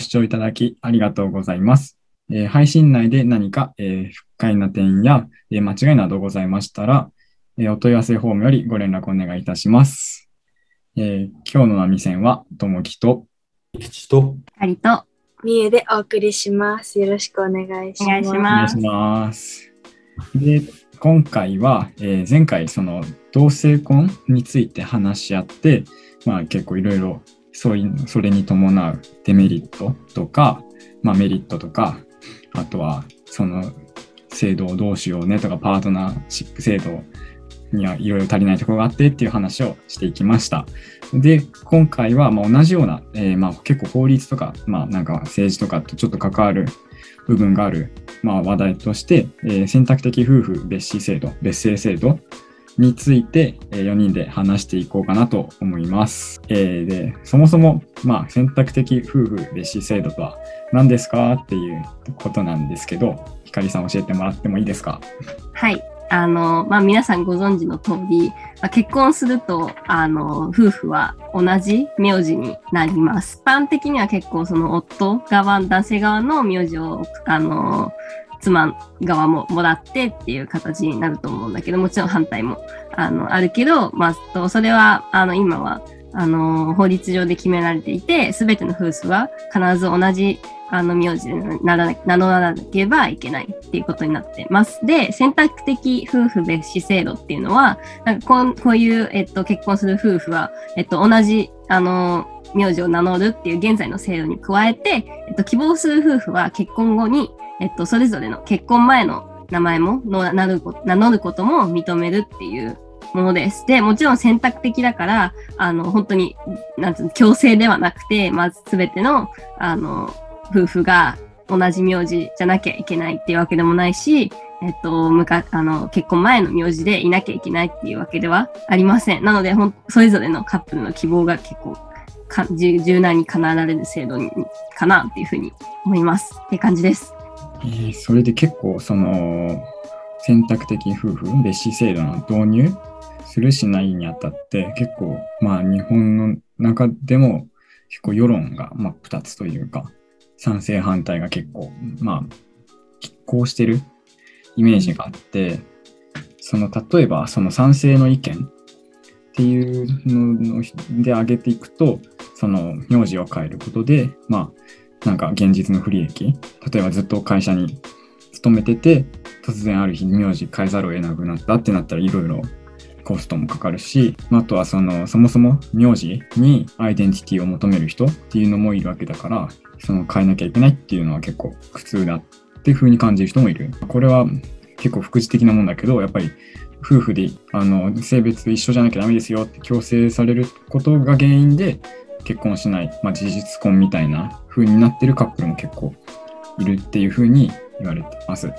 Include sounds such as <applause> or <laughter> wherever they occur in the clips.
視聴いただきありがとうございます。えー配信内で何か、えー不快な点や、えー間違いなどございましたら、えーお問い合わせフォームよりご連絡お願いいたします。えー今日の波線は、ともきと、吉と、ありと、三重でお送りします。よろしくお願いします。お願いしますいします。で、今回は、えー前回、その同性婚について話し合って、まあ結構いろいろそういう、それに伴うデメリットとか、まあメリットとか、あとはその制度をどうしようねとか、パートナーシップ制度にはいろいろ足りないところがあってっていう話をしていきました。で、今回はまあ同じような、えーまあ結構法律とか、まあなんか政治とかとちょっと関わる部分がある、まあ、話題として、えー選択的夫婦別氏制度、別姓制度について、え4人で話していこうかなと思います。えーで、そもそも、まあ、選択的夫婦別氏制度とは何ですかっていうことなんですけど、ひかりさん教えてもらってもいいですか？はい。あの、まあ、皆さんご存知の通り、まあ、結婚すると、あの、夫婦は同じ名字になります。一般的には結構その夫側、男性側の名字を、あの、妻側ももらってっていう形になると思うんだけど、もちろん反対も、あの、あるけど、まあ、とそれは、あの、今は、あの、法律上で決められていて、すべての夫婦は必ず同じあの、名字でならな名乗らなければいけないっていうことになってます。で、選択的夫婦別氏制度っていうのは、なんかこうこういう、えっと、結婚する夫婦は、えっと、同じ、あの、名字を名乗るっていう現在の制度に加えて、えっと、希望する夫婦は結婚後に、えっと、それぞれの結婚前の名前も名乗ることも認めるっていうものです。で、もちろん選択的だから、あの、本当に、なんつうの、強制ではなくて、まずすべての、あの、夫婦が同じ名字じゃなきゃいけないっていうわけでもないし、えっと、むか、あの、結婚前の名字でいなきゃいけないっていうわけではありません。なので、ほん、それぞれのカップルの希望が結構、か柔軟に叶えられる制度に、かなっていうふうに思います。って感じです。えーそれで結構、その、選択的夫婦別氏制度の導入するしないにあたって、結構、まあ日本の中でも結構世論が真っ二つというか、賛成反対が結構、まあ、拮抗してるイメージがあって、その、例えば、その賛成の意見っていうのので挙げていくと、その、名字を変えることで、まあ、なんか現実の不利益、例えばずっと会社に勤めてて、突然ある日名字変えざるを得なくなったってなったらいろいろコストもかかるし、あとはその、そもそも名字にアイデンティティを求める人っていうのもいるわけだから、その変えなきゃいけないっていうのは結構苦痛だっていう風に感じる人もいる。これは結構副次的なもんだけど、やっぱり夫婦であの性別一緒じゃなきゃダメですよって強制されることが原因で結婚しない、まあ、事実婚みたいな風になってるカップルも結構いるっていう風に言われてます。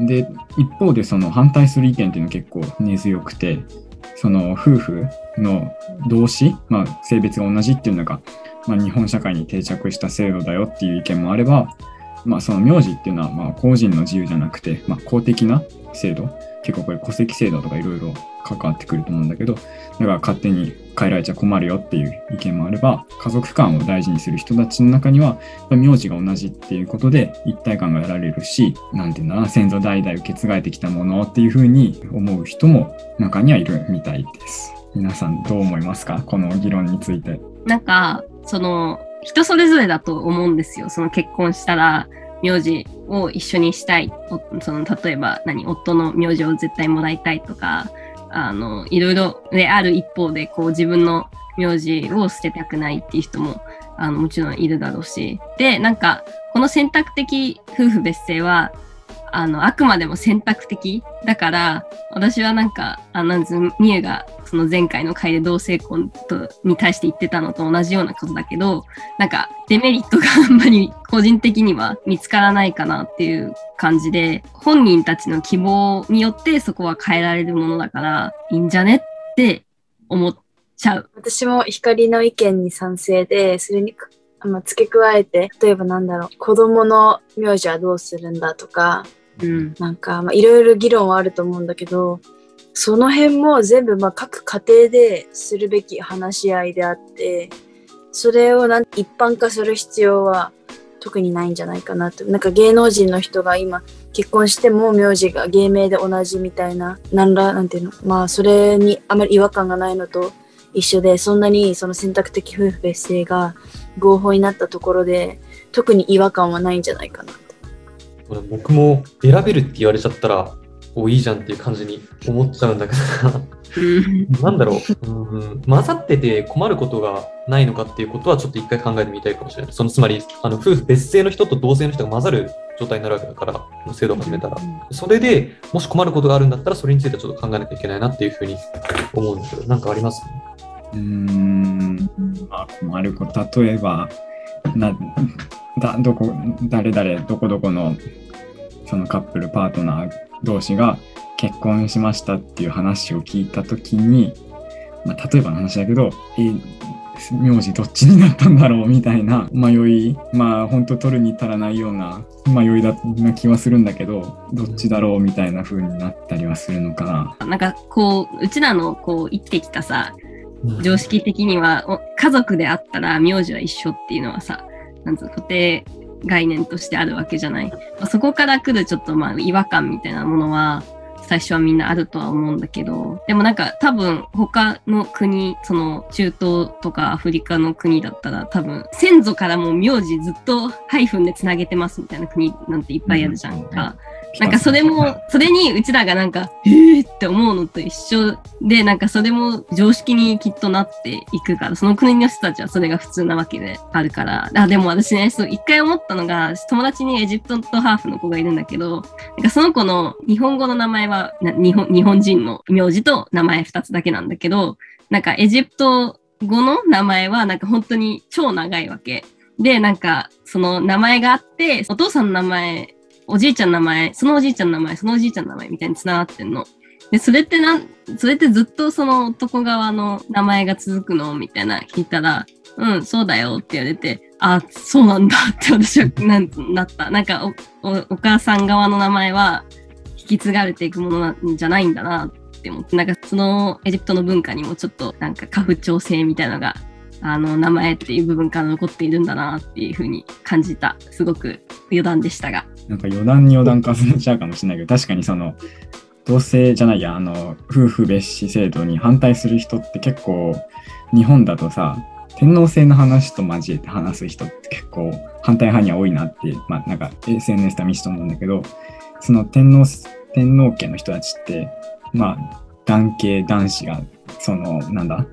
で、一方でその反対する意見っていうのは結構根強くて、その夫婦の同士、まあ、性別が同じっていうのが、まあ、日本社会に定着した制度だよっていう意見もあれば、まあ、その名字っていうのはまあ個人の自由じゃなくて、まあ、公的な制度。結構これ戸籍制度とかいろいろ関わってくると思うんだけどだから勝手に変えられちゃ困るよっていう意見もあれば家族間を大事にする人たちの中には名字が同じっていうことで一体感が得られるしなんていうんだな先祖代々受け継がれてきたものっていうふうに思う人も中にはいるみたいです。皆さんどう思いますか？この議論について。なんか、その、人それぞれだと思うんですよ。その結婚したら、名字を一緒にしたい。その、例えば、何、夫の名字を絶対もらいたいとか、あの、いろいろである一方で、こう、自分の名字を捨てたくないっていう人も、あの、もちろんいるだろうし。で、なんか、この選択的夫婦別姓は、あの、あくまでも選択的だから、私はなんか、あなんつう、みゆが、その前回の回で同性婚と、に対して言ってたのと同じようなことだけど、なんか、デメリットがあんまり個人的には見つからないかなっていう感じで、本人たちの希望によってそこは変えられるものだから、いいんじゃねって思っちゃう。私も光の意見に賛成で、それにあまあ付け加えて、例えばなんだろう、子供の名字はどうするんだとか、うん。なんか、まあ、いろいろ議論はあると思うんだけど、その辺も全部、まあ、各家庭でするべき話し合いであって、それをなん一般化する必要は特にないんじゃないかなと。なんか芸能人の人が今結婚しても名字が芸名で同じみたいな、なんら、なんていうの、まあそれにあまり違和感がないのと一緒で、そんなにその選択的夫婦別姓が合法になったところで、特に違和感はないんじゃないかな。これ僕も選べるって言われちゃったら、おいいじゃんっていう感じに思っちゃうんだけどな。ん。だろう、うん、混ざってて困ることがないのかっていうことはちょっと一回考えてみたいかもしれない。そのつまり、あの夫婦別姓の人と同姓の人が混ざる状態になるわけだから、制度を始めたら。それでもし困ることがあるんだったら、それについてはちょっと考えなきゃいけないなっていうふうに思うんですけど、なんかあります？うーん、まあ、困ること、例えば、な、だ、どこ、誰々、どこどこの、そのカップル、パートナー同士が結婚しましたっていう話を聞いたときに、まあ、例えばの話だけど、え、名字どっちになったんだろうみたいな迷い、まあ、本当取るに足らないような迷いだな気はするんだけど、どっちだろうみたいな風になったりはするのかな。なんかこう、うちらのこう生きてきたさ、常識的には家族であったら名字は一緒っていうのはさ、なんつう固定概念としてあるわけじゃない。そこから来るちょっとまあ違和感みたいなものは最初はみんなあるとは思うんだけど、でもなんか多分他の国、その中東とかアフリカの国だったら多分先祖からもう名字ずっとハイフンでつなげてますみたいな国なんていっぱいあるじゃんか。なんかそれも、それにうちらがなんか、えーって思うのと一緒で、なんかそれも常識にきっとなっていくから、その国の人たちはそれが普通なわけであるから。あ、でも私ね、そう、一回思ったのが、友達にエジプトとハーフの子がいるんだけど、なんかその子の日本語の名前は、な日本日本人の名字と名前二つだけなんだけど、なんかエジプト語の名前はなんか本当に超長いわけ。で、なんか、その名前があって、お父さんの名前、おじいちゃんの名前、そのおじいちゃんの名前、そのおじいちゃんの名前みたいに繋がってんの。で、それってなん、それってずっとその男側の名前が続くのみたいな聞いたら、うん、そうだよって言われて、あ、そうなんだって私はななった。なんかおお、お母さん側の名前は引き継がれていくものなんじゃないんだなって思って、なんかそのエジプトの文化にもちょっとなんか家父長制みたいなのが、あの、名前っていう部分から残っているんだなっていうふうに感じた。すごく余談でしたが。なんか余談に余談重ねちゃうかもしれないけど、確かにその、同性じゃないや、あの、夫婦別紙制度に反対する人って結構、日本だとさ、天皇制の話と交えて話す人って結構反対派には多いなって、まあなんか SNS で見せと思うんだけど、その天皇、天皇家の人たちって、まあ男系男子が、その、なんだ、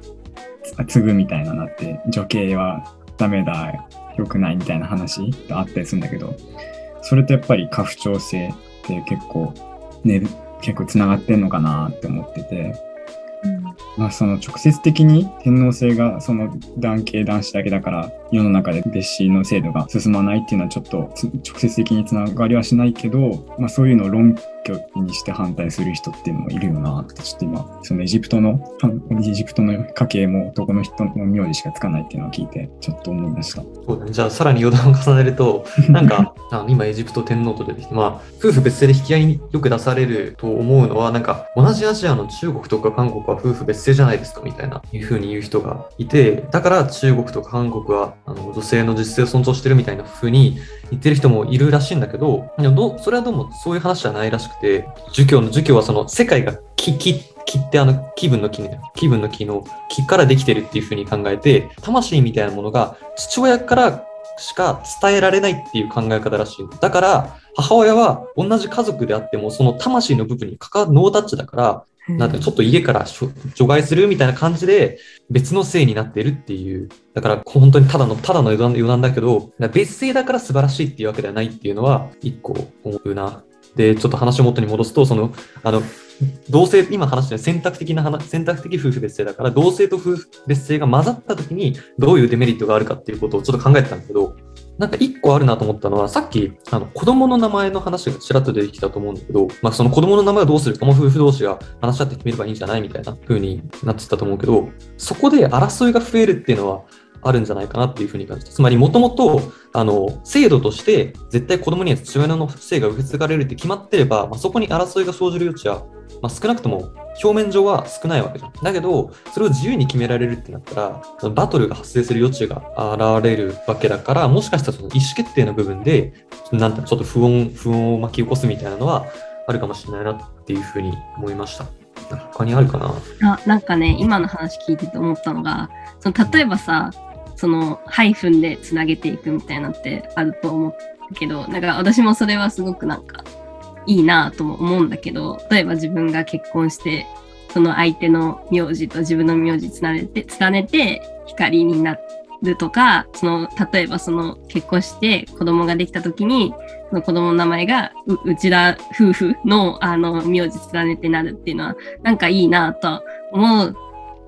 継ぐみたいななって、女系はダメだ、良くないみたいな話があったりするんだけど、それとやっぱり過不調性って結構、ね、結構つながってんのかなって思ってて、まあその直接的に天皇制がその男系男子だけだから世の中で別紙の制度が進まないっていうのはちょっとつ直接的につながりはしないけど、まあそういうのを論拠にして反対する人っていうのもいるよなってちょっと今そのエジプトのエジプトの家系も男の人の名字しかつかないっていうのを聞いてちょっと思い出した。そうだね。じゃあ、さらに余談を重ねると、<laughs> なんか、あ今、エジプト天皇と出てきて、まあ、夫婦別姓で引き合いによく出されると思うのは、なんか、同じアジアの中国とか韓国は夫婦別姓じゃないですか、みたいな、いうふうに言う人がいて、だから中国とか韓国は、あの女性の実性を尊重してるみたいなふうに言ってる人もいるらしいんだけど、どそれはどうもそういう話じゃないらしくて、儒教の儒教はその世界が気、気、気ってあの気分の気ね、気分の気の気からできてるっていうふうに考えて、魂みたいなものが父親からしか伝えられないっていう考え方らしい。だから、母親は同じ家族であっても、その魂の部分に関わるノータッチだから、なんてちょっと家から除外するみたいな感じで別の性になってるっていう。だから本当にただの、ただの余談余談だけど、別性だから素晴らしいっていうわけではないっていうのは一個思うな。で、ちょっと話を元に戻すと、その、あの、同性、今話してる選択的な話、選択的夫婦別姓だから、同性と夫婦別姓が混ざった時にどういうデメリットがあるかっていうことをちょっと考えてたんだけど、なんか一個あるなと思ったのは、さっき、あの、子供の名前の話がちらっと出てきたと思うんだけど、まあその子供の名前をどうするかも夫婦同士が話し合って決めればいいんじゃないみたいな風になってたと思うけど、そこで争いが増えるっていうのは、あるんじゃないかなっていうふうに感じた。つまり、もともと、あの、制度として、絶対子供には父親の性が受け継がれるって決まってれば、まあ、そこに争いが生じる余地はまあ、少なくとも表面上は少ないわけじゃん。だけど、それを自由に決められるってなったら、バトルが発生する余地が現れるわけだから、もしかしたらその意思決定の部分で、なんてちょっと不穏、不穏を巻き起こすみたいなのはあるかもしれないなっていうふうに思いました。他にあるかな？あなんかね今の話聞いてて思ったのがその例えばさそのハイフンでつなげていくみたいなってあると思うけどなんか私もそれはすごくなんかいいなとも思うんだけど例えば自分が結婚してその相手の名字と自分の名字つなげて連ねて光になるとかその例えばその結婚して子供ができた時にその子供の名前がう内田夫婦のあの名字連ねてなるっていうのはなんかいいなと思う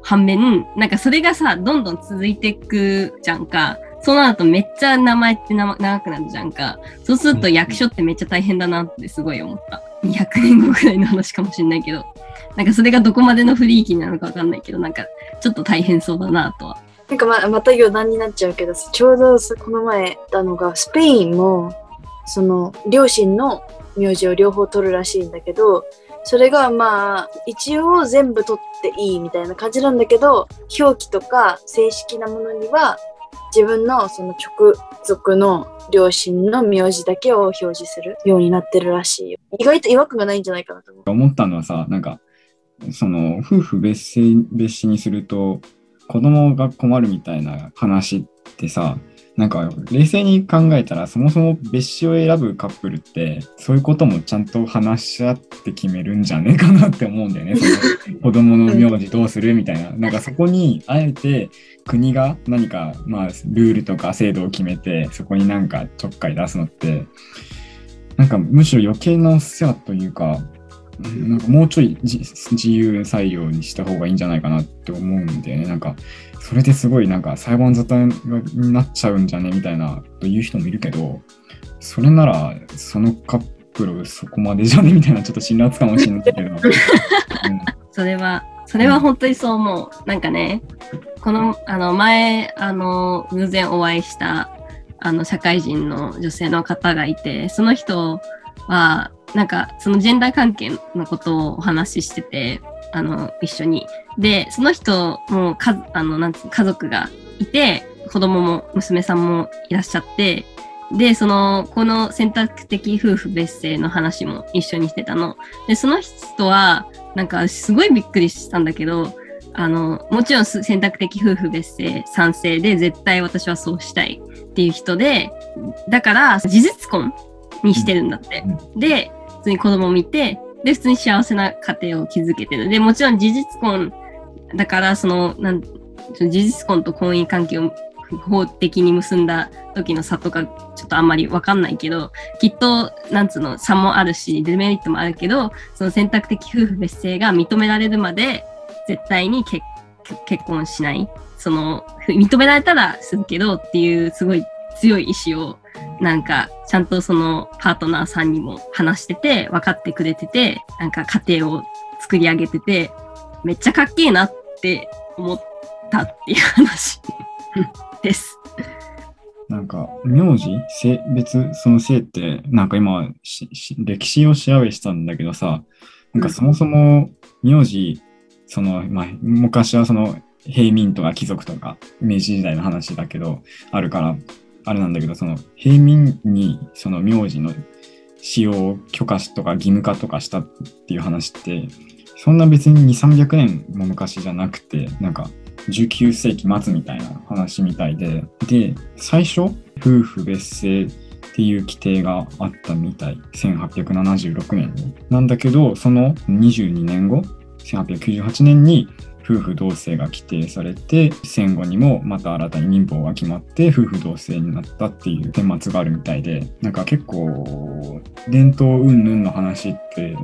反面なんかそれがさどんどん続いていくじゃんか。そうなるとめっちゃ名前ってな長くなるじゃんか。そうすると役所ってめっちゃ大変だなってすごい思った。200年後くらいの話かもしれないけど。なんかそれがどこまでの不利益になるのかわかんないけどなんかちょっと大変そうだなとは。なんかままた余談になっちゃうけどちょうどさこの前あのがスペインもその両親の名字を両方取るらしいんだけどそれがまあ一応全部取っていいみたいな感じなんだけど表記とか正式なものには自分のその直属の両親の名字だけを表示するようになってるらしいよ。意外と違和感がないんじゃないかなと思。思ったのはさ、なんか、その、夫婦別姓、別紙にすると、子供が困るみたいな話ってさ、なんか冷静に考えたらそもそも別紙を選ぶカップルってそういうこともちゃんと話し合って決めるんじゃねえかなって思うんだよね。その <laughs> 子供の名字どうするみたいな。なんかそこにあえて国が何かまあルールとか制度を決めてそこになんかちょっかい出すのってなんかむしろ余計なお世話というかなんかもうちょいじ自由裁量にした方がいいんじゃないかなって思うんだよね。なんかそれですごいなんか裁判沙汰になっちゃうんじゃねみたいなという人もいるけど、それならそのカップルそこまでじゃねみたいなちょっと辛辣かもしれないけど。<laughs> うんそれは、それは本当にそう思う。なんかね、この、あの、前、あの、偶然お会いした、あの、社会人の女性の方がいて、その人は、なんか、そのジェンダー関係のことをお話ししてて、あの、一緒に。で、その人も、か、あの、なん家族がいて、子供も、娘さんもいらっしゃって、で、その、この選択的夫婦別姓の話も一緒にしてたの。で、その人は、なんかすごいびっくりしたんだけど、あの、もちろんす選択的夫婦別姓賛成で絶対私はそうしたいっていう人で、だから事実婚にしてるんだって。で、普通に子供を見て、で、普通に幸せな家庭を築けてる。で、もちろん事実婚だから、その、なん、事実婚と婚姻関係を法的に結んだ時の差とかちょっとあんまりわかんないけど、きっと、なんつうの、差もあるし、デメリットもあるけど、その選択的夫婦別姓が認められるまで、絶対に結婚しない。その、認められたらするけどっていう、すごい強い意志を、なんか、ちゃんとそのパートナーさんにも話してて、分かってくれてて、なんか家庭を作り上げてて、めっちゃかっけえなって思ったっていう話 <laughs> です。なんか、名字性別、その性って、なんか今、歴史を調べしたんだけどさ、なんかそもそも名字、その、まあ、昔はその平民とか貴族とか明治時代の話だけど、あるから、あれなんだけど、その平民にその名字の使用を許可しとか義務化とかしたっていう話って、そんな別に2、300年も昔じゃなくて、なんか19世紀末みたいな話みたいで、で、最初、夫婦別姓っていう規定があったみたい。1876年に。なんだけど、その22年後、1898年に夫婦同姓が規定されて、戦後にもまた新たに民法が決まって夫婦同姓になったっていう顛末があるみたいで、なんか結構、伝統云々の話って、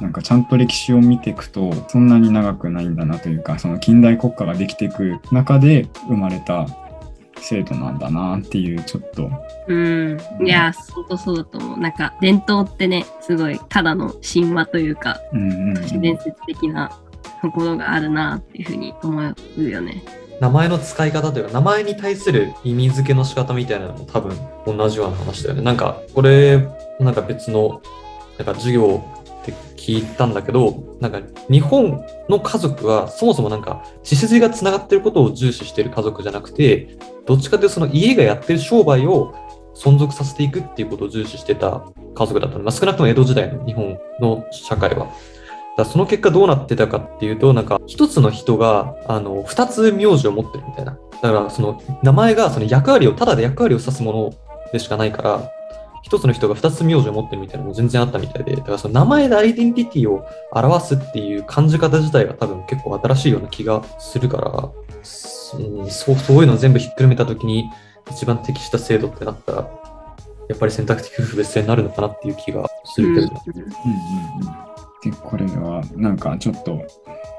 なんかちゃんと歴史を見ていくとそんなに長くないんだなというかその近代国家ができていく中で生まれた制度なんだなっていうちょっとうん。いや、本当そうだと思う。なんか、伝統ってね、すごい、ただの神話というか、うんうん都市伝説的なところがあるなっていうふうに思うよね。名前の使い方というか、名前に対する意味付けの仕方みたいなのも多分同じような話だよね。なんか、これ、なんか別の、なんか授業で聞いたんだけど、なんか日本の家族はそもそもなんか血筋がつながってることを重視してる家族じゃなくて、どっちかというとその家がやってる商売を存続させていくっていうことを重視してた家族だったの。まあ、少なくとも江戸時代の日本の社会は。だその結果どうなってたかっていうと、なんか一つの人が、あの、二つ名字を持ってるみたいな。だからその名前がその役割を、ただで役割を指すものでしかないから、一つの人が二つ名字を持ってるみたいなのも全然あったみたいで、だからその名前でアイデンティティを表すっていう感じ方自体が多分結構新しいような気がするから、うんそうそういうの全部ひっくるめたときに一番適した制度ってなったら、やっぱり選択的夫婦別姓になるのかなっていう気がするけどね。うんうんうんで、これはなんかちょっと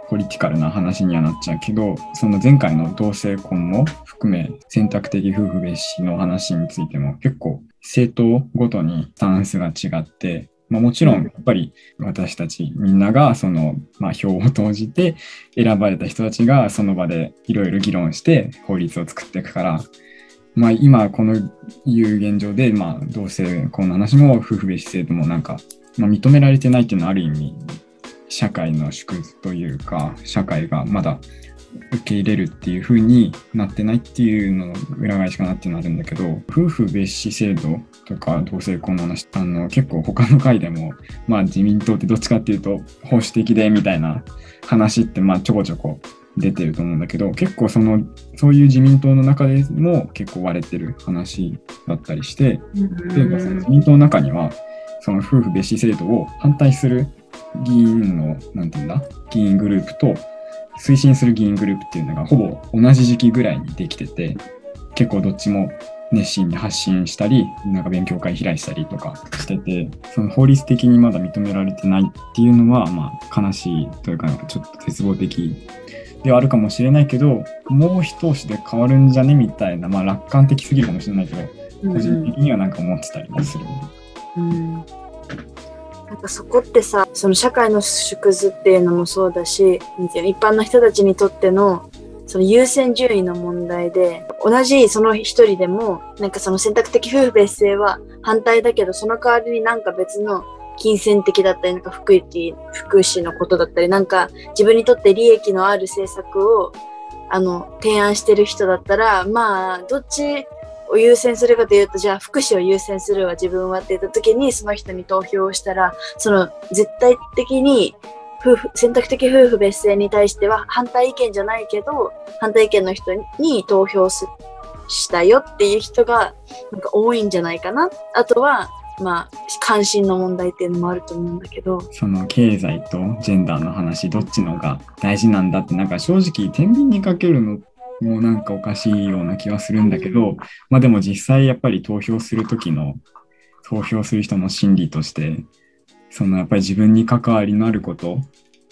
ポリティカルな話にはなっちゃうけど、その前回の同性婚も含め選択的夫婦別氏の話についても結構政党ごとにスタンスが違って、まあ、もちろんやっぱり私たちみんながその、まあ、票を投じて選ばれた人たちがその場でいろいろ議論して法律を作っていくから、まあ、今このいう現状で、まあ、同性婚の話も夫婦別氏制度もなんかまあ、認められてないっていうのはある意味社会の縮図というか社会がまだ受け入れるっていう風になってないっていうのの裏返しかなっていうのはあるんだけど夫婦別氏制度とか同性婚の話あの結構他の回でもまあ自民党ってどっちかっていうと保守的でみたいな話ってまあちょこちょこ出てると思うんだけど結構そのそういう自民党の中でも結構割れてる話だったりして例えばその自民党の中にはその夫婦別氏制度を反対する議員の、なんていうんだ、議員グループと推進する議員グループっていうのがほぼ同じ時期ぐらいにできてて、結構どっちも熱心に発信したり、なんか勉強会開いたりとかしてて、その法律的にまだ認められてないっていうのは、まあ悲しいというか、ちょっと絶望的ではあるかもしれないけど、もう一押しで変わるんじゃね？みたいな、まあ楽観的すぎるかもしれないけど、個人的にはなんか思ってたりもする。うんなんかそこってさその社会の縮図っていうのもそうだし一般の人たちにとってのその優先順位の問題で同じその一人でもなんかその選択的夫婦別姓は反対だけどその代わりになんか別の金銭的だったりなんか福祉福祉のことだったりなんか自分にとって利益のある政策をあの提案してる人だったらまあどっちを優先するかというとじゃあ福祉を優先するわ自分はって言った時にその人に投票をしたらその絶対的に夫婦選択的夫婦別姓に対しては反対意見じゃないけど反対意見の人に投票すしたよっていう人がなんか多いんじゃないかな。あとはまあ関心の問題っていうのもあると思うんだけど。その経済とジェンダーの話どっちのが大事なんだってなんか正直天秤にかけるのっもうなんかおかしいような気はするんだけど、まあでも実際やっぱり投票する時の投票する人の心理としてそのやっぱり自分に関わりのあること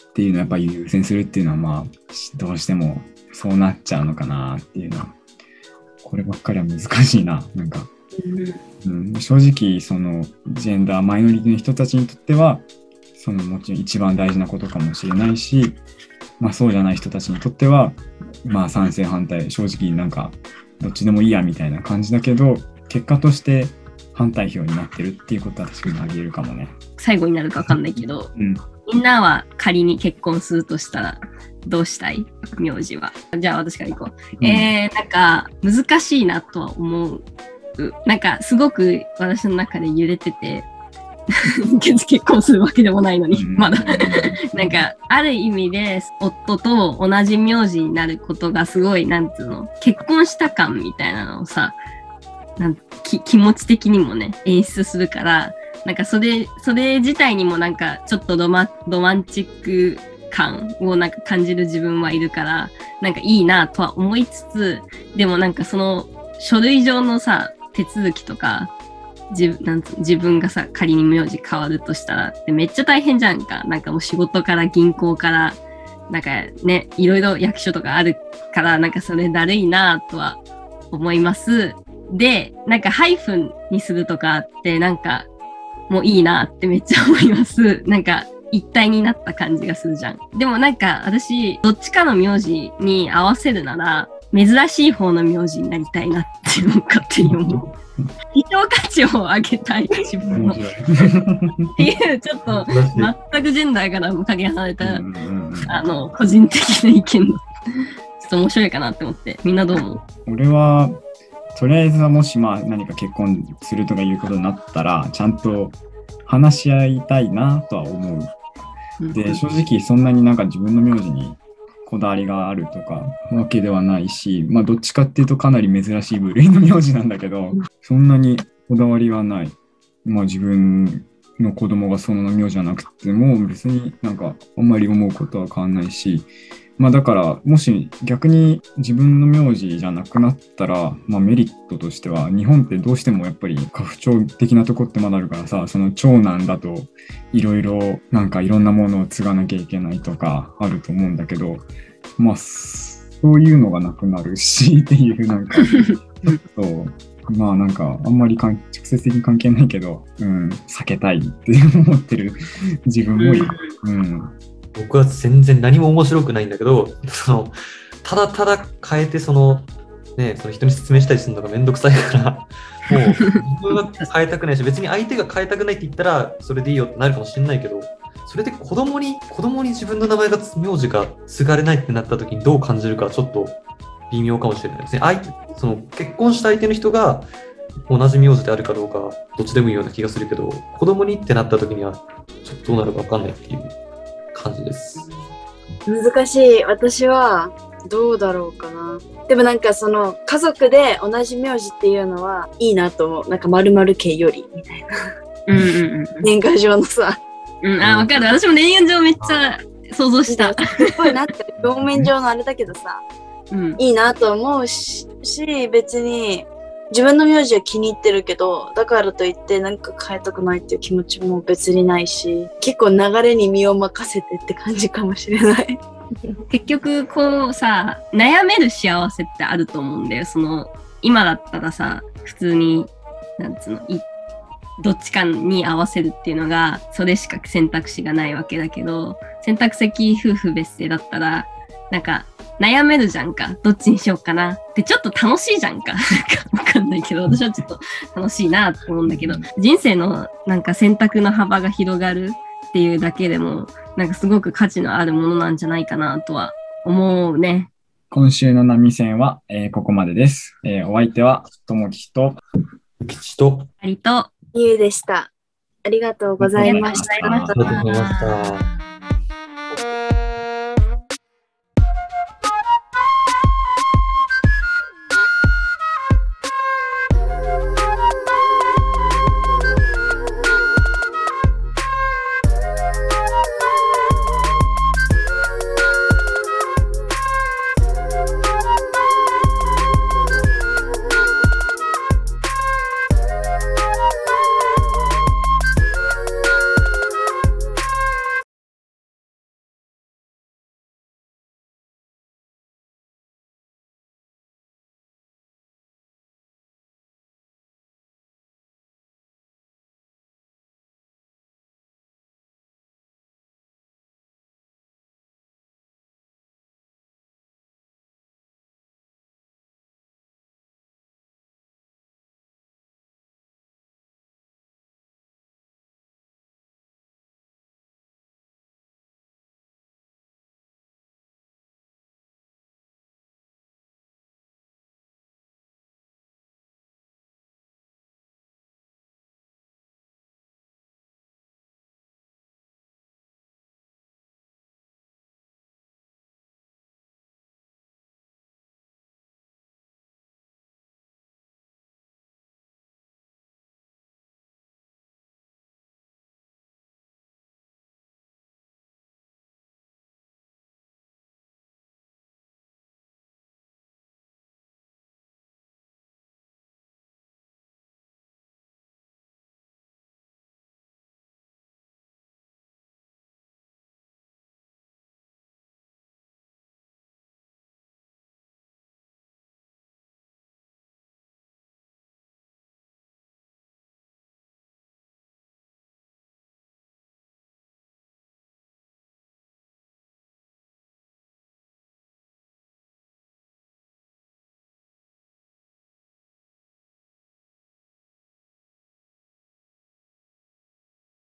っていうのをやっぱり優先するっていうのはまあどうしてもそうなっちゃうのかなっていうのはこればっかりは難しいな。なんか、うん、正直そのジェンダーマイノリティの人たちにとってはそのもちろん一番大事なことかもしれないし、まあ、そうじゃない人たちにとってはまあ賛成反対正直なんかどっちでもいいやみたいな感じだけど結果として反対票になってるっていうことは確かにありえるかもね。最後になるかわかんないけど、うん、みんなは仮に結婚するとしたらどうしたい？名字は。じゃあ私から行こう。えー、なんか難しいなとは思う。なんかすごく私の中で揺れてて、<laughs> 結婚するわけでもないのに、まだ。<laughs> なんか、ある意味で、夫と同じ名字になることがすごい、なんつうの、結婚した感みたいなのをさ、なんき気持ち的にもね、演出するから、なんかそれ、それ自体にもなんか、ちょっとロマロマンチック感をなんか感じる自分はいるから、なんかいいなとは思いつつ、でもなんかその書類上のさ、手続きとか、自なん自分がさ仮に名字変わるとしたらでめっちゃ大変じゃんか。なんかもう仕事から銀行からなんかねいろいろ役所とかあるからなんかそれだるいなとは思います。でなんかハイフンにするとかってなんかもういいなってめっちゃ思います。なんか一体になった感じがするじゃん。でもなんか私どっちかの名字に合わせるなら珍しい方の名字になりたいなっていうのを勝手に思う。希少価値を上げたい自分の。っ。ていう、ちょっと全くジェンダーからもかけ離れた、うんうんうんあの、個人的な意見の、ちょっと面白いかなって思って、みんなどう思う？俺は、とりあえずはもしまあ何か結婚するとかいうことになったら、ちゃんと話し合いたいなとは思う。うんで、正直そんなになんか自分の名字にこだわりがあるとかわけではないし、まあどっちかっていうとかなり珍しい部類の名字なんだけど、そんなにこだわりはない。まあ自分の子供がその名字じゃなくても別になんかあんまり思うことは変わんないし、まあだからもし逆に自分の名字じゃなくなったら、まあメリットとしては日本ってどうしてもやっぱり家父長的なとこってまだあるからさ、その長男だといろいろなんかいろんなものを継がなきゃいけないとかあると思うんだけど、まあそういうのがなくなるし <laughs> っていうなんか、ちょっとまあなんかあんまり直接的に関係ないけど、うん、避けたいって思ってる自分もいる。うん。僕は全然何も面白くないんだけど、その、ただただ変えて、その、ね、その人に説明したりするのがめんどくさいから、もう自分は変えたくないし、別に相手が変えたくないって言ったら、それでいいよってなるかもしれないけど、それで子供に、子供に自分の名前が、名字が継がれないってなった時にどう感じるか、ちょっと微妙かもしれないですね。相手、その結婚した相手の人が同じ名字であるかどうか、どっちでもいいような気がするけど、子供にってなった時には、ちょっとどうなるかわかんないっていう感じです。難しい。私は、どうだろうかな。でもなんかその、家族で同じ名字っていうのは、いいなと思う。なんか〇〇家より、みたいな。うんうん年賀状のさ、うん。うん、あ、わかる。私も恋愛上めっちゃ想像した。すごいなって、表面上のあれだけどさ、うん。いいなと思うし、し別に、自分の名字は気に入ってるけど、だからといってなんか変えたくないっていう気持ちも別にないし、結構流れに身を任せてって感じかもしれない。<laughs> 結局こうさ悩める幸せってあると思うんだよその今だったらさ普通になんつうのどっちかに合わせるっていうのがそれしか選択肢がないわけだけど選択的夫婦別姓だったらなんか悩めるじゃんかどっちにしようかなってちょっと楽しいじゃんか <laughs> なんかわかんないけど私はちょっと楽しいなと思うんだけど人生のなんか選択の幅が広がるっていうだけでもなんかすごく価値のあるものなんじゃないかなとは思うね。今週の波線は、えーここまでです。えーお相手は、ともきちと、吉と、ありとゆうでした。ありがとうございましたありがとうございました。